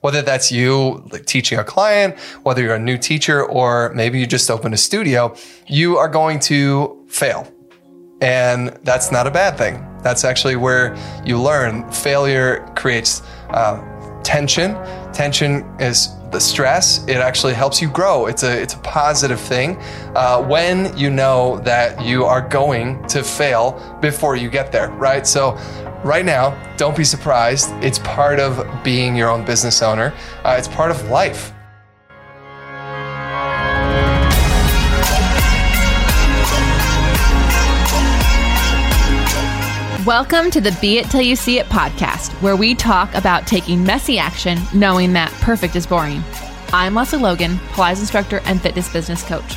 Whether that's you like, teaching a client, whether you're a new teacher, or maybe you just opened a studio, you are going to fail. And that's not a bad thing. That's actually where you learn. Failure creates uh, tension. Tension is the stress. It actually helps you grow. It's a it's a positive thing uh, when you know that you are going to fail before you get there, right? So. Right now, don't be surprised. It's part of being your own business owner. Uh, it's part of life. Welcome to the Be It Till You See It podcast, where we talk about taking messy action, knowing that perfect is boring. I'm Lesley Logan, Pilates instructor and fitness business coach.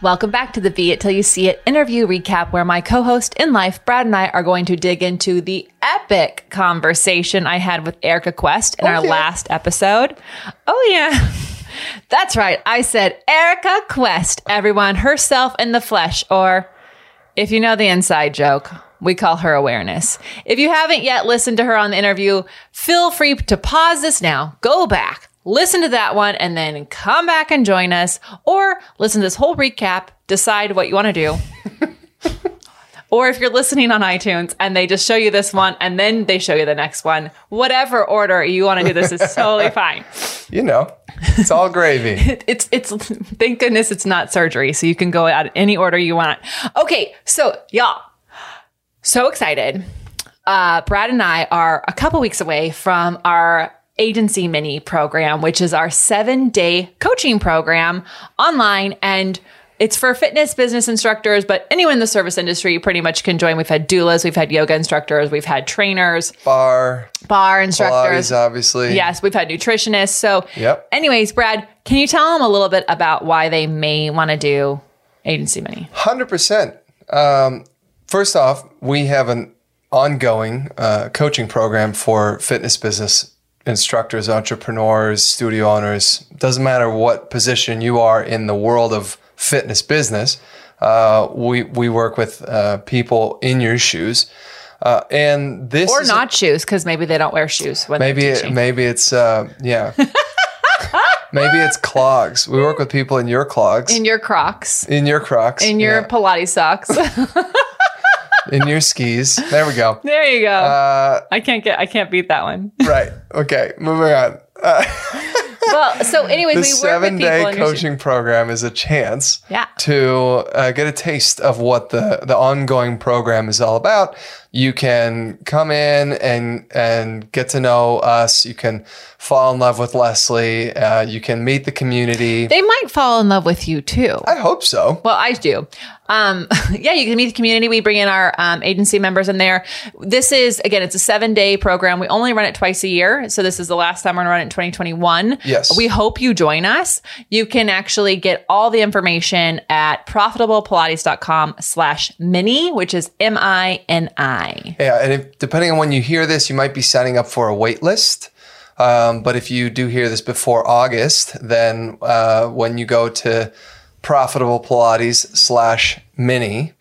Welcome back to the Be It Till You See It interview recap, where my co host in life, Brad, and I are going to dig into the epic conversation I had with Erika Quest in oh, our Okay. last episode. Oh, yeah. That's right. I said Erika Quest, everyone, herself in the flesh, or if you know the inside joke, we call her awareness. If you haven't yet listened to her on the interview, feel free to pause this now, go back, listen to that one, and then come back and join us, or listen to this whole recap, decide what you want to do. Or if you're listening on iTunes and they just show you this one and then they show you the next one, whatever order you want to do this is totally fine. You know, it's all gravy. It's it's thank goodness it's not surgery, so you can go out any order you want. Okay, so y'all, so excited. Uh, Brad and I are a couple weeks away from our agency mini program, which is our seven day coaching program online and it's for fitness business instructors, but anyone in the service industry pretty much can join. We've had doulas, we've had yoga instructors, we've had trainers, Barre, barre instructors. Pilates, obviously. Yes, we've had nutritionists. So, Yep. anyways, Brad, can you tell them a little bit about why they may want to do agency money? Hundred percent. Um, first off, we have an ongoing uh, coaching program for fitness business instructors, entrepreneurs, studio owners. Doesn't matter what position you are in the world of fitness business. Uh, we we work with uh, people in your shoes, uh, and this Or not shoes, because maybe they don't wear shoes when maybe it, maybe it's uh, yeah. maybe it's clogs. We work with people in your clogs, in your Crocs, in your Crocs, in your yeah, Pilates socks. in your skis. There we go. there you go. Uh, I can't get. I can't beat that one. right. Okay. Moving on. Uh, Well, so anyways, the we work seven people. day in your coaching program is a chance Yeah. to uh, get a taste of what the, the ongoing program is all about. You can come in and and get to know us. You can fall in love with Lesley. Uh, you can meet the community. They might fall in love with you too. I hope so. Well, I do. Um, yeah, you can meet the community. We bring in our um, agency members in there. This is, again, it's a seven day program. We only run it twice a year. So this is the last time we're going to run it in 2021. Yes. We hope you join us. You can actually get all the information at profitablepilates.com slash mini, which is M I N I. Yeah, and if, depending on when you hear this, you might be signing up for a wait list. Um, but if you do hear this before August, then uh, when you go to Profitable Pilates slash mini,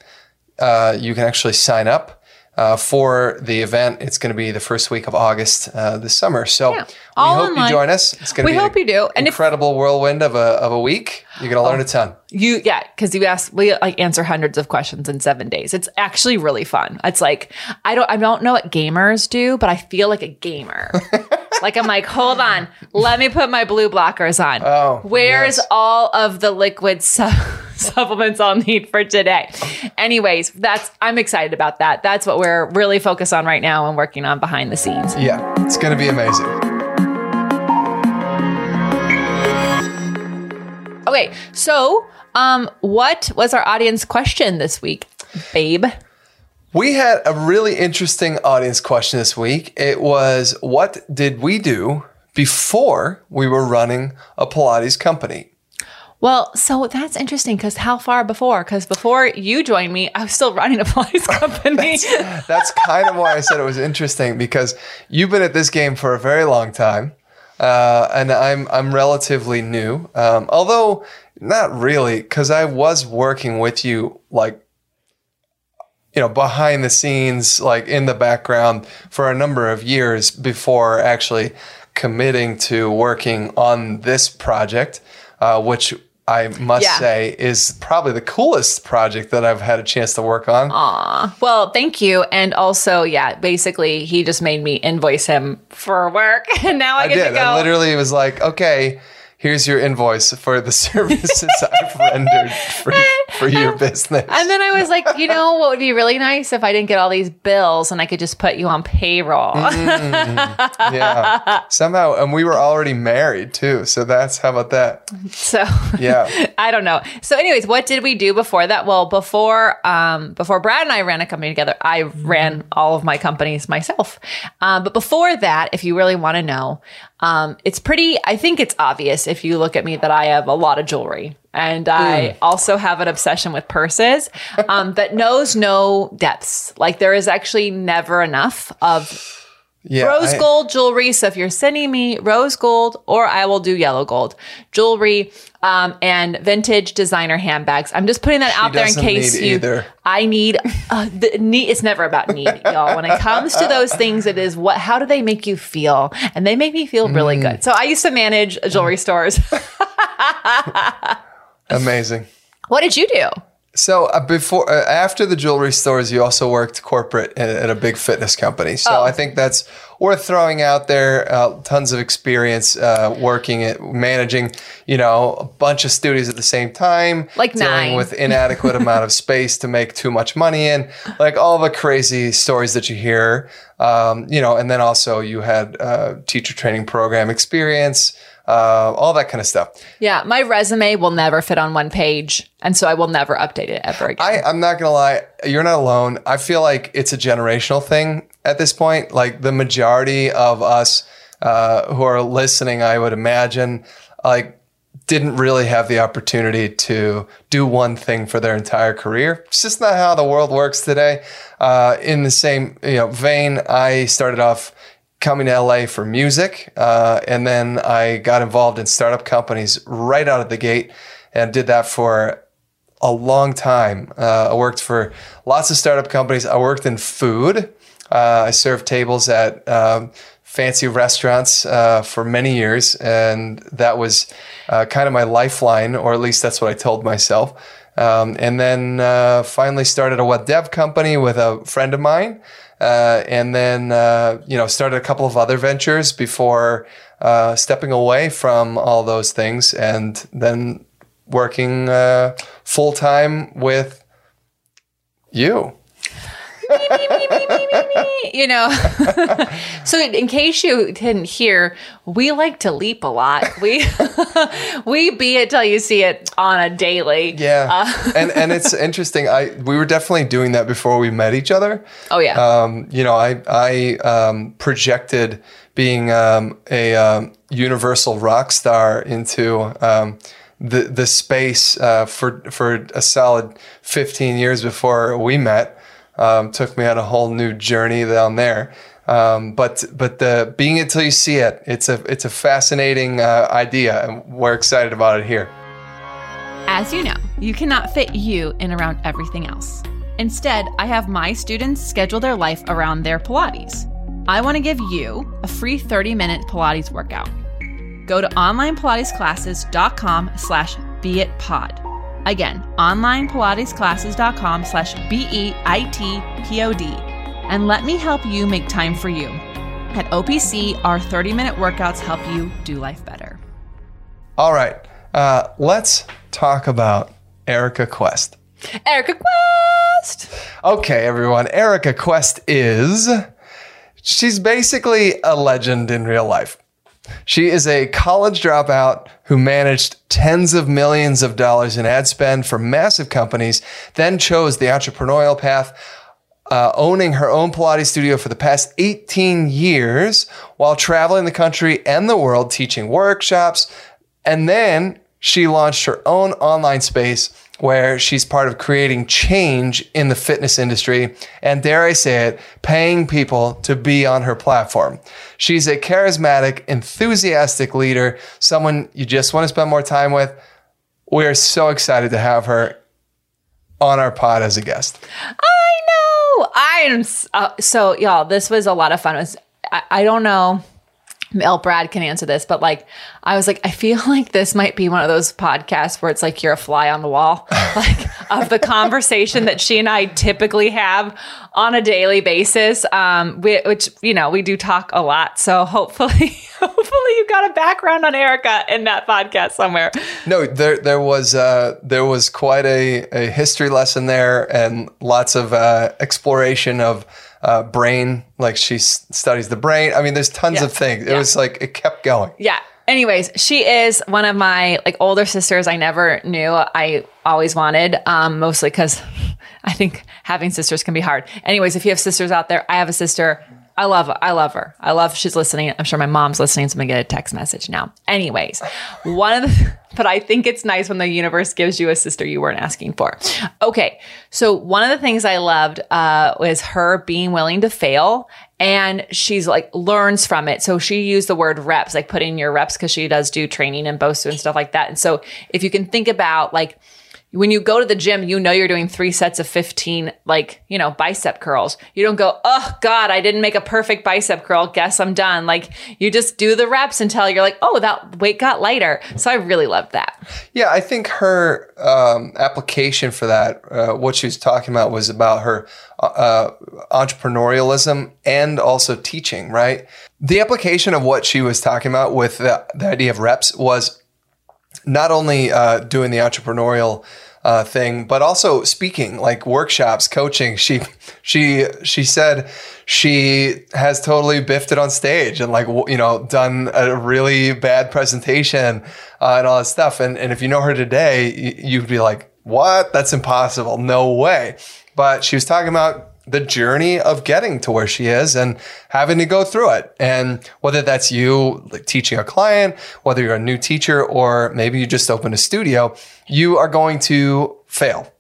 uh, you can actually sign up uh, for the event. It's going to be the first week of August uh, this summer. So we all hope you join us. It's going to We be hope an you do. And if- incredible whirlwind of a, of a week. You're going to learn a ton. You yeah, because you ask we like answer hundreds of questions in seven days. It's actually really fun. It's like I don't I don't know what gamers do, but I feel like a gamer. like I'm like, hold on, let me put my blue blockers on. Oh, where's yes. all of the liquid su- supplements I'll need for today? Anyways, that's I'm excited about that. That's what we're really focused on right now and working on behind the scenes. Yeah, it's going to be amazing. Okay, so um, what was our audience question this week, babe? We had a really interesting audience question this week. It was what did we do before we were running a Pilates company? Well, so that's interesting because how far before? Because before you joined me, I was still running a Pilates company. That's kind of why I said it was interesting because you've been at this game for a very long time, uh, and I'm I'm relatively new. Um, although not really, because I was working with you like you know behind the scenes, like in the background for a number of years before actually committing to working on this project, uh, which I must Yeah. say is probably the coolest project that I've had a chance to work on. Aw. Well, thank you. And also, yeah, basically, he just made me invoice him for work, and now I, I get did. to go. I literally was like, okay, here's your invoice for the services I've rendered for, for your business. and then I was like, you know, what would be really nice if I didn't get all these bills and I could just put you on payroll. yeah. Somehow, and we were already married too. So that's how about that? so Yeah. I don't know. So, anyways, what did we do before that? Well, before um, before Brad and I ran a company together, I ran all of my companies myself. Um, but before that, if you really want to know, um, it's pretty. I think it's obvious if you look at me that I have a lot of jewelry. And I also have an obsession with purses um, that knows no depths. Like there is actually never enough of Yeah. rose I- gold jewelry. So if you're sending me rose gold, or I will do yellow gold jewelry um, and vintage designer handbags. I'm just putting that out there in case need you. either. I need uh, the need. It's never about need, y'all. When it comes to those things, it is what. How do they make you feel? And they make me feel really Mm. good. So I used to manage jewelry stores. Amazing. what did you do? So uh, before, uh, after the jewelry stores, you also worked corporate at, at a big fitness company. So Oh. I think that's worth throwing out there. Uh, tons of experience uh, working at managing, you know, a bunch of studios at the same time, Like dealing nine. with inadequate amount of space to make too much money in, like all the crazy stories that you hear. Um, you know, and then also you had uh, teacher training program experience. Uh, all that kind of stuff. Yeah, my resume will never fit on one page, and so I will never update it ever again. I, I'm not gonna lie, you're not alone. I feel like it's a generational thing at this point. Like the majority of us uh, who are listening, I would imagine, like didn't really have the opportunity to do one thing for their entire career. It's just not how the world works today. Uh, in the same you know vein, I started off coming to LA for music, uh, and then I got involved in startup companies right out of the gate, and did that for a long time. Uh, I worked for lots of startup companies. I worked in food. Uh, I served tables at um, fancy restaurants uh, for many years, and that was uh, kind of my lifeline, or at least that's what I told myself. Um, and then uh, finally started a web dev company with a friend of mine, uh, and then uh, you know started a couple of other ventures before uh, stepping away from all those things, and then working uh, full time with you. you know. so in case you didn't hear, we like to leap a lot. We we be it till you see it on a daily. Yeah, and and it's interesting. I we were definitely doing that before we met each other. Oh yeah. Um, you know, I I um, projected being um, a um, universal rock star into um, the the space uh, for for a solid fifteen years before we met. Um, took me on a whole new journey down there. Um, but but the being it till you see it, it's a it's a fascinating uh, idea, and we're excited about it here. As you know, you cannot fit you in around everything else. Instead, I have my students schedule their life around their Pilates. I want to give you a free 30-minute Pilates workout. Go to onlinepilatesclasses.com slash beitpod. Again, onlinepilatesclasses.com slash B-E-I-T-P-O-D. And let me help you make time for you. At OPC, our 30-minute workouts help you do life better. All right, uh, let's talk about Erika Quest. Erika Quest! Okay, everyone. Erika Quest is. She's basically a legend in real life. She is a college dropout who managed tens of millions of dollars in ad spend for massive companies, then chose the entrepreneurial path, uh, owning her own Pilates studio for the past 18 years while traveling the country and the world teaching workshops, and then she launched her own online space where she's part of creating change in the fitness industry and, dare I say it, paying people to be on her platform. She's a charismatic, enthusiastic leader, someone you just want to spend more time with. We are so excited to have her on our pod as a guest. I know. I am uh, so y'all. This was a lot of fun. Was, I, I don't know. Mel Brad can answer this, but like I was like, I feel like this might be one of those podcasts where it's like you're a fly on the wall, like of the conversation that she and I typically have on a daily basis. Um, we, which you know we do talk a lot, so hopefully, hopefully you got a background on Erika in that podcast somewhere. No, there there was uh, there was quite a, a history lesson there, and lots of uh, exploration of uh, brain. Like she s- studies the brain. I mean, there's tons Yeah. of things. It Yeah. was like it kept going. Yeah. Anyways, she is one of my like older sisters. I never knew I always wanted, um, mostly because I think having sisters can be hard. Anyways, if you have sisters out there, I have a sister. I love I love her. I love she's listening. I'm sure my mom's listening, so I'm gonna get a text message now. Anyways, one of the but I think it's nice when the universe gives you a sister you weren't asking for. Okay, so one of the things I loved uh, was her being willing to fail and she's like learns from it. So she used the word reps, like put in your reps because she does do training and BOSU and stuff like that. And so if you can think about like when you go to the gym, you know you're doing three sets of 15, like, you know, bicep curls. You don't go, oh God, I didn't make a perfect bicep curl. Guess I'm done. Like you just do the reps until you're like, oh, that weight got lighter. So I really loved that. Yeah, I think her um, application for that, uh, what she was talking about, was about her uh, entrepreneurialism and also teaching. Right, the application of what she was talking about with the, the idea of reps was not only uh, doing the entrepreneurial uh, thing, but also speaking, like workshops, coaching. She she she said she has totally biffed it on stage and like you know done a really bad presentation uh, and all that stuff. And and if you know her today, you'd be like, what? That's impossible. No way. But she was talking about the journey of getting to where she is and having to go through it. And whether that's you like teaching a client, whether you're a new teacher, or maybe you just open a studio, you are going to fail.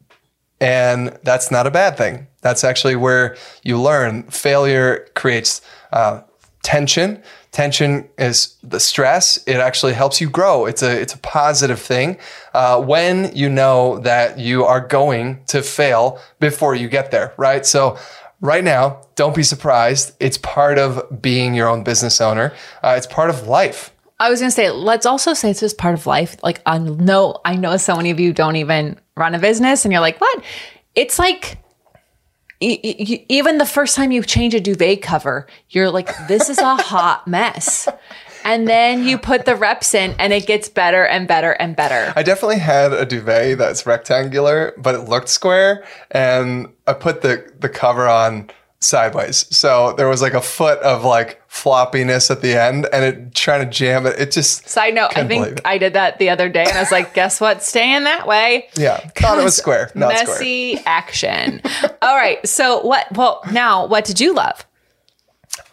And that's not a bad thing. That's actually where you learn. Failure creates uh, tension. Tension is the stress. It actually helps you grow. It's a it's a positive thing uh, when you know that you are going to fail before you get there. Right. So right now, don't be surprised. It's part of being your own business owner. Uh, it's part of life. I was gonna say, let's also say it's just part of life. Like I know, I know so many of you don't even run a business, and you're like, what? It's like even the first time you change a duvet cover, you're like, this is a hot mess. And then you put the reps in, and it gets better and better and better. I definitely had a duvet that's rectangular, but it looked square, and I put the the cover on sideways. So there was like a foot of like floppiness at the end, and it trying to jam it. It just Side note, I think. I did that the other day, and I was like, guess what? Staying that way. yeah thought it was square, not square. Messy action. All right. So what? Well, now what did you love?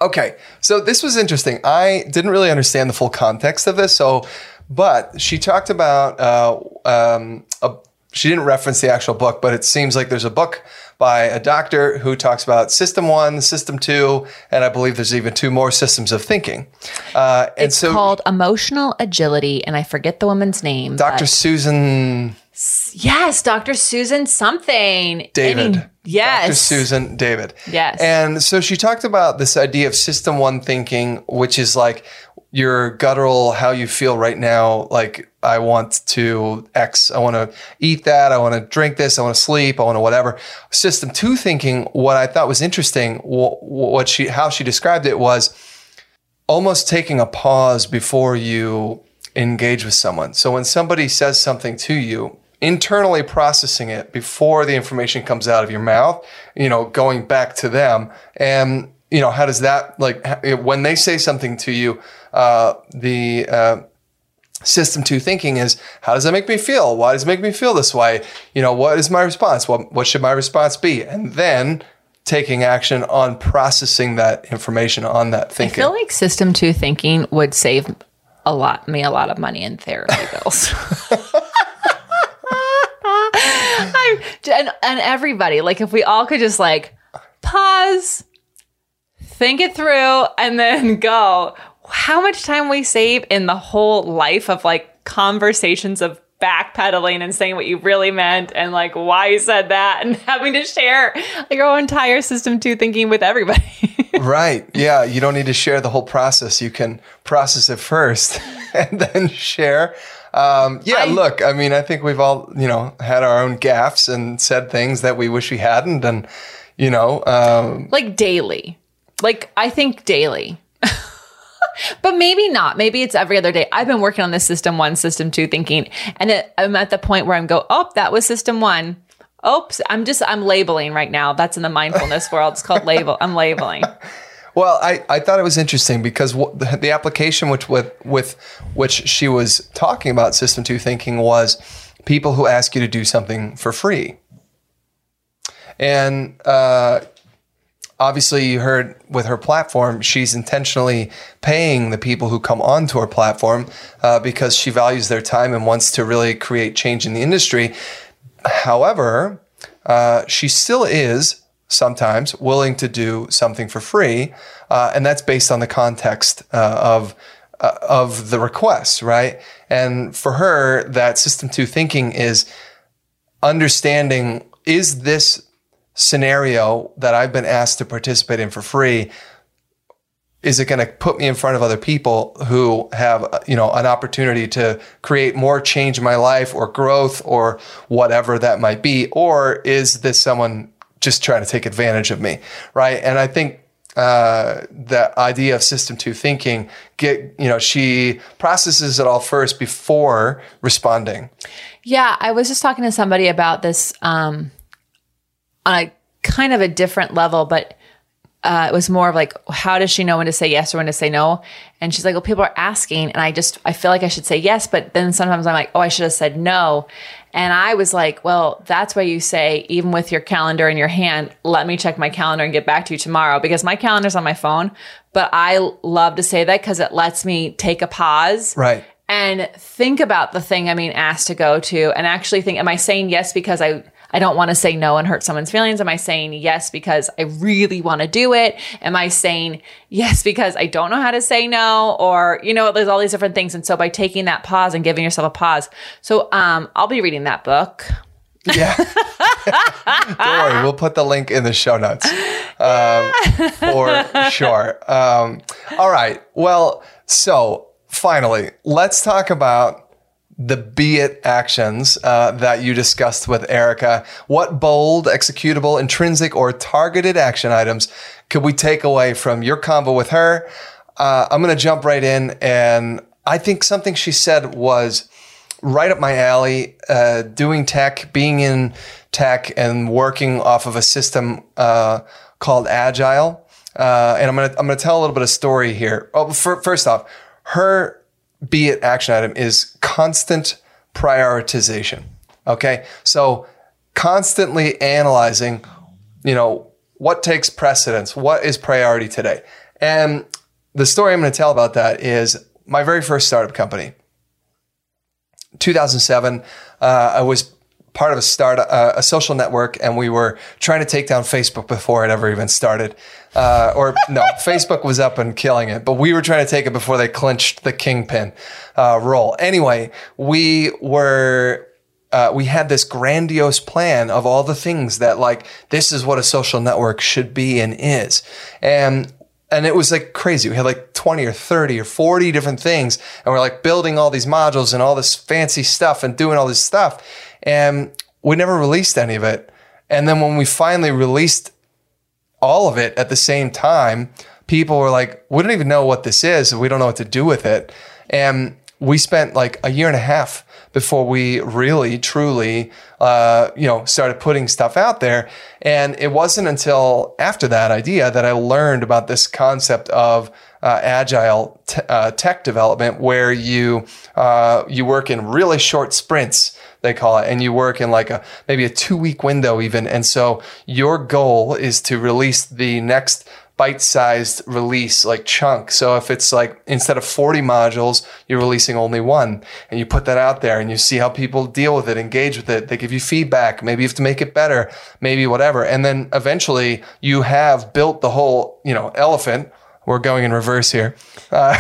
Okay, so this was interesting. I didn't really understand the full context of this. So, but she talked about uh, um, a, she didn't reference the actual book, but it seems like there's a book by a doctor who talks about system one, system two, and I believe there's even two more systems of thinking. Uh, and It's so, called Emotional Agility, and I forget the woman's name. Dr. Susan Yes, Dr. Susan something. David. Any- yes. Dr. Susan David. Yes. And so she talked about this idea of system one thinking, which is like your guttural, how you feel right now. Like, I want to X, I want to eat that, I want to drink this, I want to sleep, I want to whatever. System two thinking, what I thought was interesting, what she, how she described it was almost taking a pause before you engage with someone. So when somebody says something to you, internally processing it before the information comes out of your mouth, you know, going back to them. And, you know, how does that, like, when they say something to you, uh, the, uh, system two thinking is how does that make me feel? Why does it make me feel this way? You know what is my response? What, what should my response be? And then taking action on processing that information on that thinking. I feel like system two thinking would save a lot me a lot of money in therapy bills. And, and everybody, like if we all could just like pause, think it through, and then go, how much time we save in the whole life of like conversations of backpedaling and saying what you really meant and like why you said that and having to share like your entire system two thinking with everybody. right. Yeah. You don't need to share the whole process. You can process it first and then share. Um, yeah, I, look, I mean, I think we've all, you know, had our own gaffes and said things that we wish we hadn't. And, you know, um, like daily. Like, I think daily. But maybe not. Maybe it's every other day. I've been working on this system one, system two thinking, and it, I'm at the point where I'm go, oh, that was system one. Oops, I'm just I'm labeling right now. That's in the mindfulness world. It's called label. I'm labeling. Well, I, I thought it was interesting because the, the application which with with which she was talking about system two thinking was people who ask you to do something for free, and uh, obviously you heard with her platform, she's intentionally paying the people who come onto her platform uh, because she values their time and wants to really create change in the industry. However, uh, she still is sometimes willing to do something for free, uh, and that's based on the context uh, of uh, of the request, right? And for her, that system two thinking is understanding: is this scenario that I've been asked to participate in for free, is it going to put me in front of other people who have you know an opportunity to create more change in my life or growth or whatever that might be? Or is this someone just trying to take advantage of me right? And i think uh, that idea of system two thinking get you know she processes it all first before responding. Yeah i was just talking to somebody about this um, on a kind of a different level, but uh, it was more of like, how does she know when to say yes or when to say no? And she's like, well, people are asking, and I just I feel like I should say yes, but then sometimes I'm like, oh, I should have said no. And I was like, well, that's why you say, even with your calendar in your hand, let me check my calendar and get back to you tomorrow because my calendar's on my phone. But I love to say that because it lets me take a pause. Right. And think about the thing I'm being asked to go to and actually think, am I saying yes because I I don't want to say no and hurt someone's feelings? Am I saying yes because I really want to do it? Am I saying yes because I don't know how to say no? Or, you know, there's all these different things. And so by taking that pause and giving yourself a pause. So um, I'll be reading that book. Yeah. Don't worry, we'll put the link in the show notes um, for sure. Um, all right. Well, so finally, let's talk about the be it actions uh, that you discussed with Erika. What bold, executable, intrinsic, or targeted action items could we take away from your convo with her? Uh, I'm going to jump right in. And I think something she said was right up my alley uh, doing tech, being in tech, and working off of a system uh, called Agile. Uh, and I'm going to I'm going to tell a little bit of story here. Oh, for, first off, her be it action item is constant prioritization. Okay. So constantly analyzing, you know, what takes precedence? What is priority today? And the story I'm going to tell about that is my very first startup company. 2007, uh, I was part of a start uh, a social network, and we were trying to take down Facebook before it ever even started. Uh, or no, Facebook was up and killing it, but we were trying to take it before they clinched the kingpin uh, role. Anyway, we were. Uh, we had this grandiose plan of all the things that like this is what a social network should be and is and and it was like crazy. We had like 20 or 30 or 40 different things. And we're like building all these modules and all this fancy stuff and doing all this stuff. And we never released any of it. And then when we finally released all of it at the same time, people were like, we don't even know what this is. We don't know what to do with it. And we spent like a year and a half before we really, truly, uh, you know, started putting stuff out there. And it wasn't until after that idea that I learned about this concept of uh, agile t- uh, tech development, where you uh, you work in really short sprints they call it, and you work in like a maybe a two week window even. And so your goal is to release the next bite-sized release like chunk so if it's like instead of 40 modules you're releasing only one and you put that out there and you see how people deal with it engage with it they give you feedback maybe you have to make it better maybe whatever and then eventually you have built the whole you know elephant we're going in reverse here uh,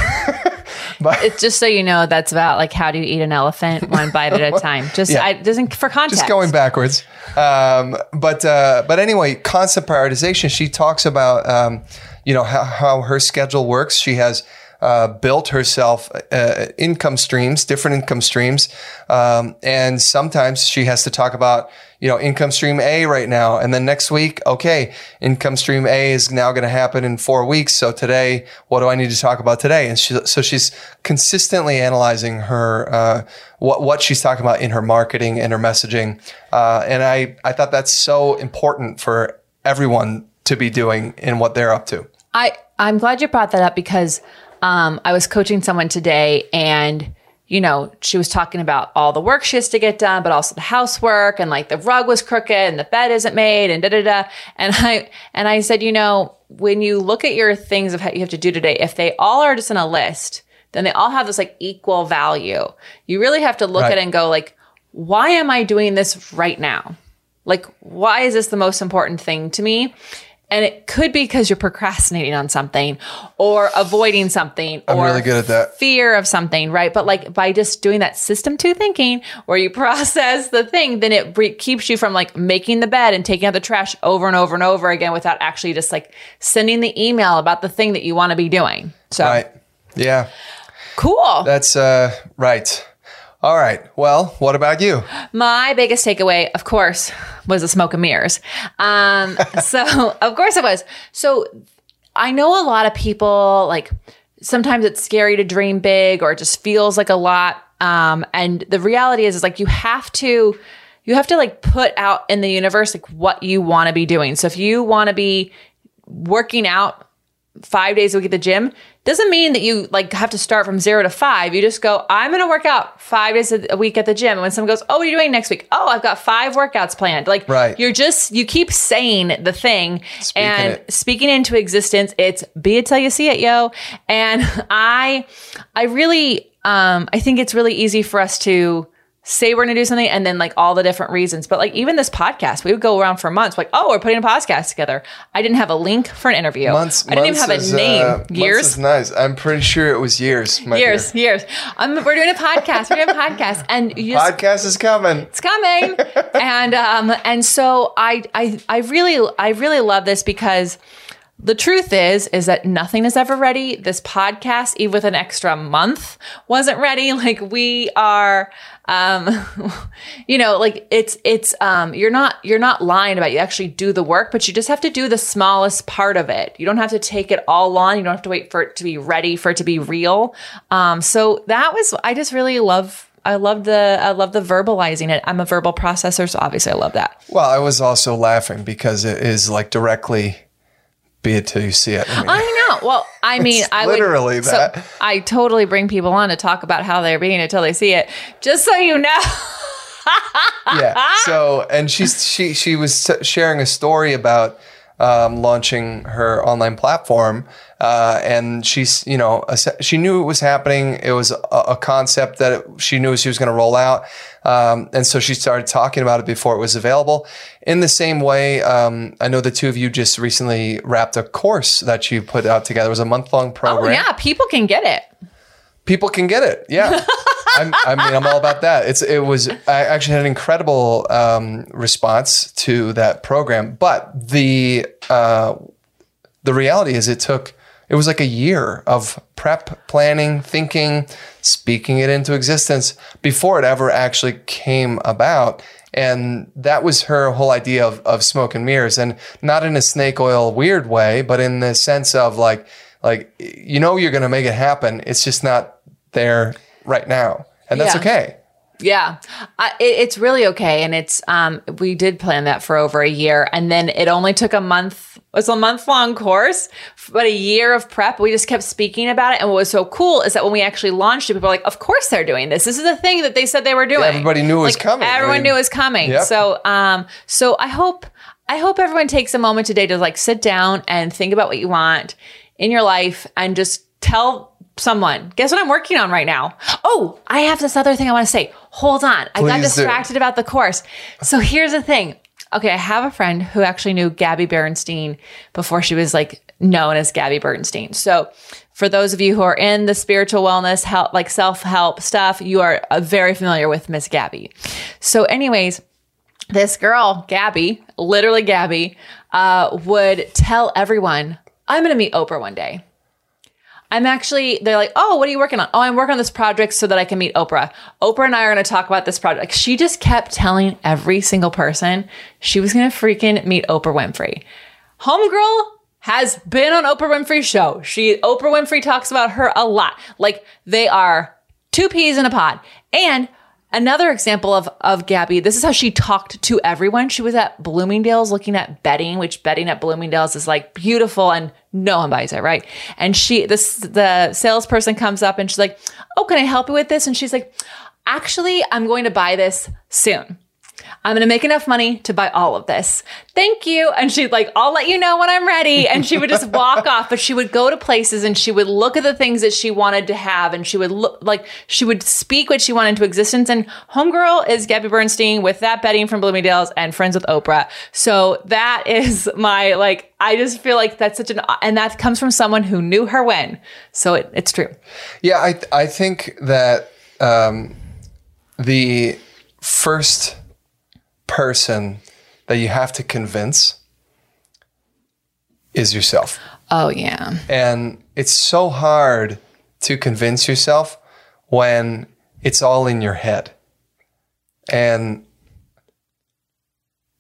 but It's just so you know, that's about like how do you eat an elephant one bite at a time. Just Yeah. I doesn't for context. just going backwards. Um, but uh, but anyway, concept prioritization. She talks about um, you know how, how her schedule works. She has. Uh, built herself uh, income streams, different income streams, um, and sometimes she has to talk about you know income stream A right now, and then next week, okay, income stream A is now going to happen in four weeks. So today, what do I need to talk about today? And she, so she's consistently analyzing her uh, what what she's talking about in her marketing and her messaging, uh, and I I thought that's so important for everyone to be doing in what they're up to. I I'm glad you brought that up because um, I was coaching someone today and you know she was talking about all the work she has to get done, but also the housework and like the rug was crooked and the bed isn't made and da da da. And I and I said, you know, when you look at your things of how you have to do today, if they all are just in a list, then they all have this like equal value. You really have to look Right. at it and go like, why am I doing this right now? Like, why is this the most important thing to me? And it could be because you're procrastinating on something or avoiding something I'm or really good at that. fear of something, right? But like by just doing that system two thinking where you process the thing, then it re- keeps you from like making the bed and taking out the trash over and over and over again without actually just like sending the email about the thing that you want to be doing. So Right? Yeah, cool. that's uh, right. All right. Well, what about you? My biggest takeaway, of course, was the smoke and mirrors. Um, so, of course, it was. So, I know a lot of people like sometimes it's scary to dream big or it just feels like a lot. Um, and the reality is, is like you have to, you have to like put out in the universe like what you want to be doing. So, if you want to be working out five days a week at the gym doesn't mean that you like have to start from zero to five. You just go, I'm going to work out five days a week at the gym. And when someone goes, Oh, what are you doing next week? Oh, I've got five workouts planned. Like, Right. you're just, you keep saying the thing Speaking and it. speaking into existence. It's be it till you see it, yo. And I, I really, um, I think it's really easy for us to, say we're going to do something and then like all the different reasons. But like even this podcast, we would go around for months like, oh, we're putting a podcast together. I didn't have a link for an interview. Months. I didn't even have is, a name. uh, years. is nice. I'm pretty sure it was years. my dear. Years, years. Um, we're doing a podcast. We're doing a podcast, and you just, Podcast is coming. it's coming. and um, and so I, I, I really, I really love this because the truth is, is that nothing is ever ready. This podcast, even with an extra month, wasn't ready. Like we are, um, you know, like it's, it's, um, you're not, you're not lying about it. you actually do the work, but you just have to do the smallest part of it. You don't have to take it all on. You don't have to wait for it to be ready, for it to be real. Um, so that was, I just really love I love the I love the verbalizing it. I'm a verbal processor, so obviously I love that. Well, I was also laughing because it is like directly be it till you see it. I mean, I know. Well, I mean, I would, literally so that. I totally bring people on to talk about how they're being until they see it. Just so you know. yeah. So, and she's she she was sharing a story about um, launching her online platform, uh, and she's you know she knew it was happening. It was a, a concept that it, she knew she was going to roll out, um, and so she started talking about it before it was available. In the same way, um, I know the two of you just recently wrapped a course that you put out together. It was a month long Oh program yeah, people can get it. people can get it. Yeah. I'm, I mean, I'm all about that. It's it was I actually had an incredible um, response to that program, but the uh, the reality is it took it was like a year of prep, planning, thinking, speaking it into existence before it ever actually came about. And that was her whole idea of, of smoke and mirrors, and not in a snake oil weird way, but in the sense of like like you know you're going to make it happen. It's just not there right now, and that's Yeah. okay. Yeah, I, it, it's really okay, and it's um we did plan that for over a year, and then it only took a month. It's a month long course, but a year of prep. We just kept speaking about it, and what was so cool is that when we actually launched it, people were like, "Of course they're doing this. This is the thing that they said they were doing." everybody knew it was Like, coming. I Everyone mean, knew it was coming. Yep. So um so I hope. I hope everyone takes a moment today to like sit down and think about what you want in your life and just tell someone, guess what I'm working on right now? Oh, I have this other thing I want to say. Hold on. I got Please do. distracted about the course. So here's the thing. Okay, I have a friend who actually knew Gabby Bernstein before she was like known as Gabby Bernstein. So for those of you who are in the spiritual wellness, help, like self help stuff, you are uh, very familiar with Miss Gabby. So, anyways, this girl, Gabby, literally Gabby, uh, would tell everyone, I'm going to meet Oprah one day. I'm actually, they're like, oh, what are you working on? Oh, I'm working on this project so that I can meet Oprah. Oprah and I are going to talk about this project. Like, she just kept telling every single person she was going to freaking meet Oprah Winfrey. Homegirl has been on Oprah Winfrey's show. She, Oprah Winfrey talks about her a lot. Like, they are two peas in a pod. And Another example of, of Gabby, this is how she talked to everyone. She was at Bloomingdale's looking at bedding, which bedding at Bloomingdale's is like beautiful and no one buys it, right? And she, this, the salesperson comes up and she's like, Oh, can I help you with this? And she's like, Actually, I'm going to buy this soon. I'm to make enough money to buy all of this. Thank you. And she'd like, I'll let you know when I'm ready. And she would just walk off, but she would go to places and she would look at the things that she wanted to have. And she would look like she would speak what she wanted into existence. And Homegirl is Gabby Bernstein with that bedding from Bloomingdale's and friends with Oprah. So that is my, like, I just feel like that's such an, and that comes from someone who knew her when. So it, it's true. Yeah, I I think that um, the first person that you have to convince is yourself. Oh, yeah. And it's so hard to convince yourself when it's all in your head. And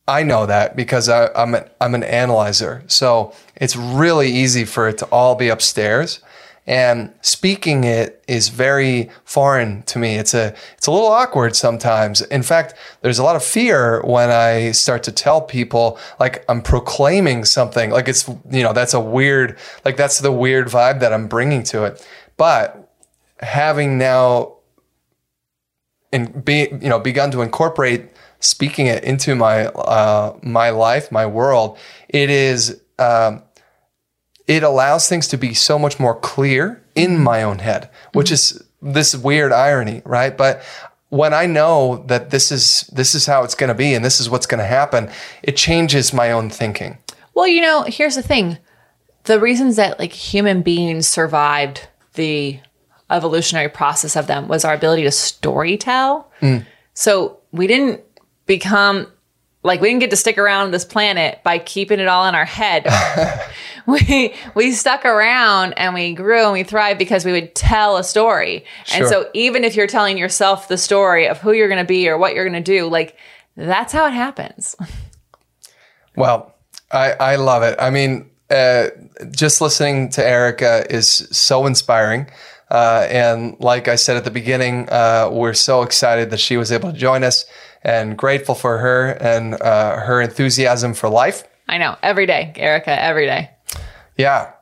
I know that because I, I'm, an, I'm an analyzer. So it's really easy for it to all be upstairs. And speaking it is very foreign to me. It's a it's a little awkward sometimes. In fact, there's a lot of fear when I start to tell people like I'm proclaiming something. Like it's you know that's a weird like that's the weird vibe that I'm bringing to it. But having now and be you know begun to incorporate speaking it into my uh, my life, my world, it is. Um, it allows things to be so much more clear in mm-hmm. my own head, which mm-hmm. is this weird irony, right? But when I know that this is this is how it's going to be and this is what's going to happen, it changes my own thinking. Well, you know, here's the thing. The reasons that like human beings survived the evolutionary process of them was our ability to story tell. Mm. So we didn't become like we didn't get to stick around this planet by keeping it all in our head. we we stuck around and we grew and we thrived because we would tell a story. And so even if you're telling yourself the story of who you're going to be or what you're going to do, like that's how it happens. Well, I, I love it. I mean, uh, just listening to Erika is so inspiring. Uh, and like I said at the beginning, uh, we're so excited that she was able to join us and grateful for her and uh, her enthusiasm for life. I know, every day, Erika, every day. Yeah.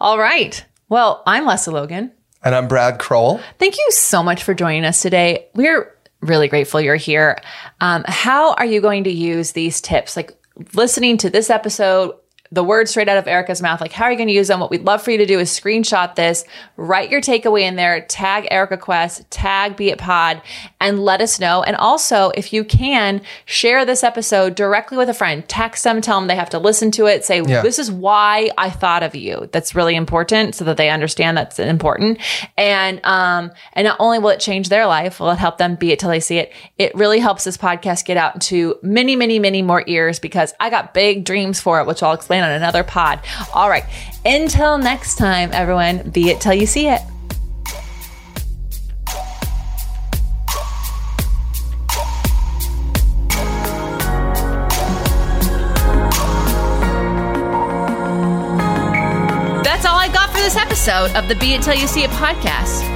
All right. Well, I'm Lesley Logan. And I'm Brad Crowell. Thank you so much for joining us today. We're really grateful you're here. Um, how are you going to use these tips? Like listening to this episode, the words straight out of Erika's mouth, like how are you going to use them? What we'd love for you to do is screenshot this, write your takeaway in there, tag Erika Quest, tag Be It Pod, and let us know. And also, if you can, share this episode directly with a friend. Text them, tell them they have to listen to it. Say, Yeah. this is why I thought of you. That's really important so that they understand that's important. And um, and not only will it change their life, will it help them be it till they see it. It really helps this podcast get out into many, many, many more ears because I got big dreams for it, which I'll explain on another pod. All right. Until next time, everyone, be it till you see it. That's all I got for this episode of the Be It Till You See It podcast.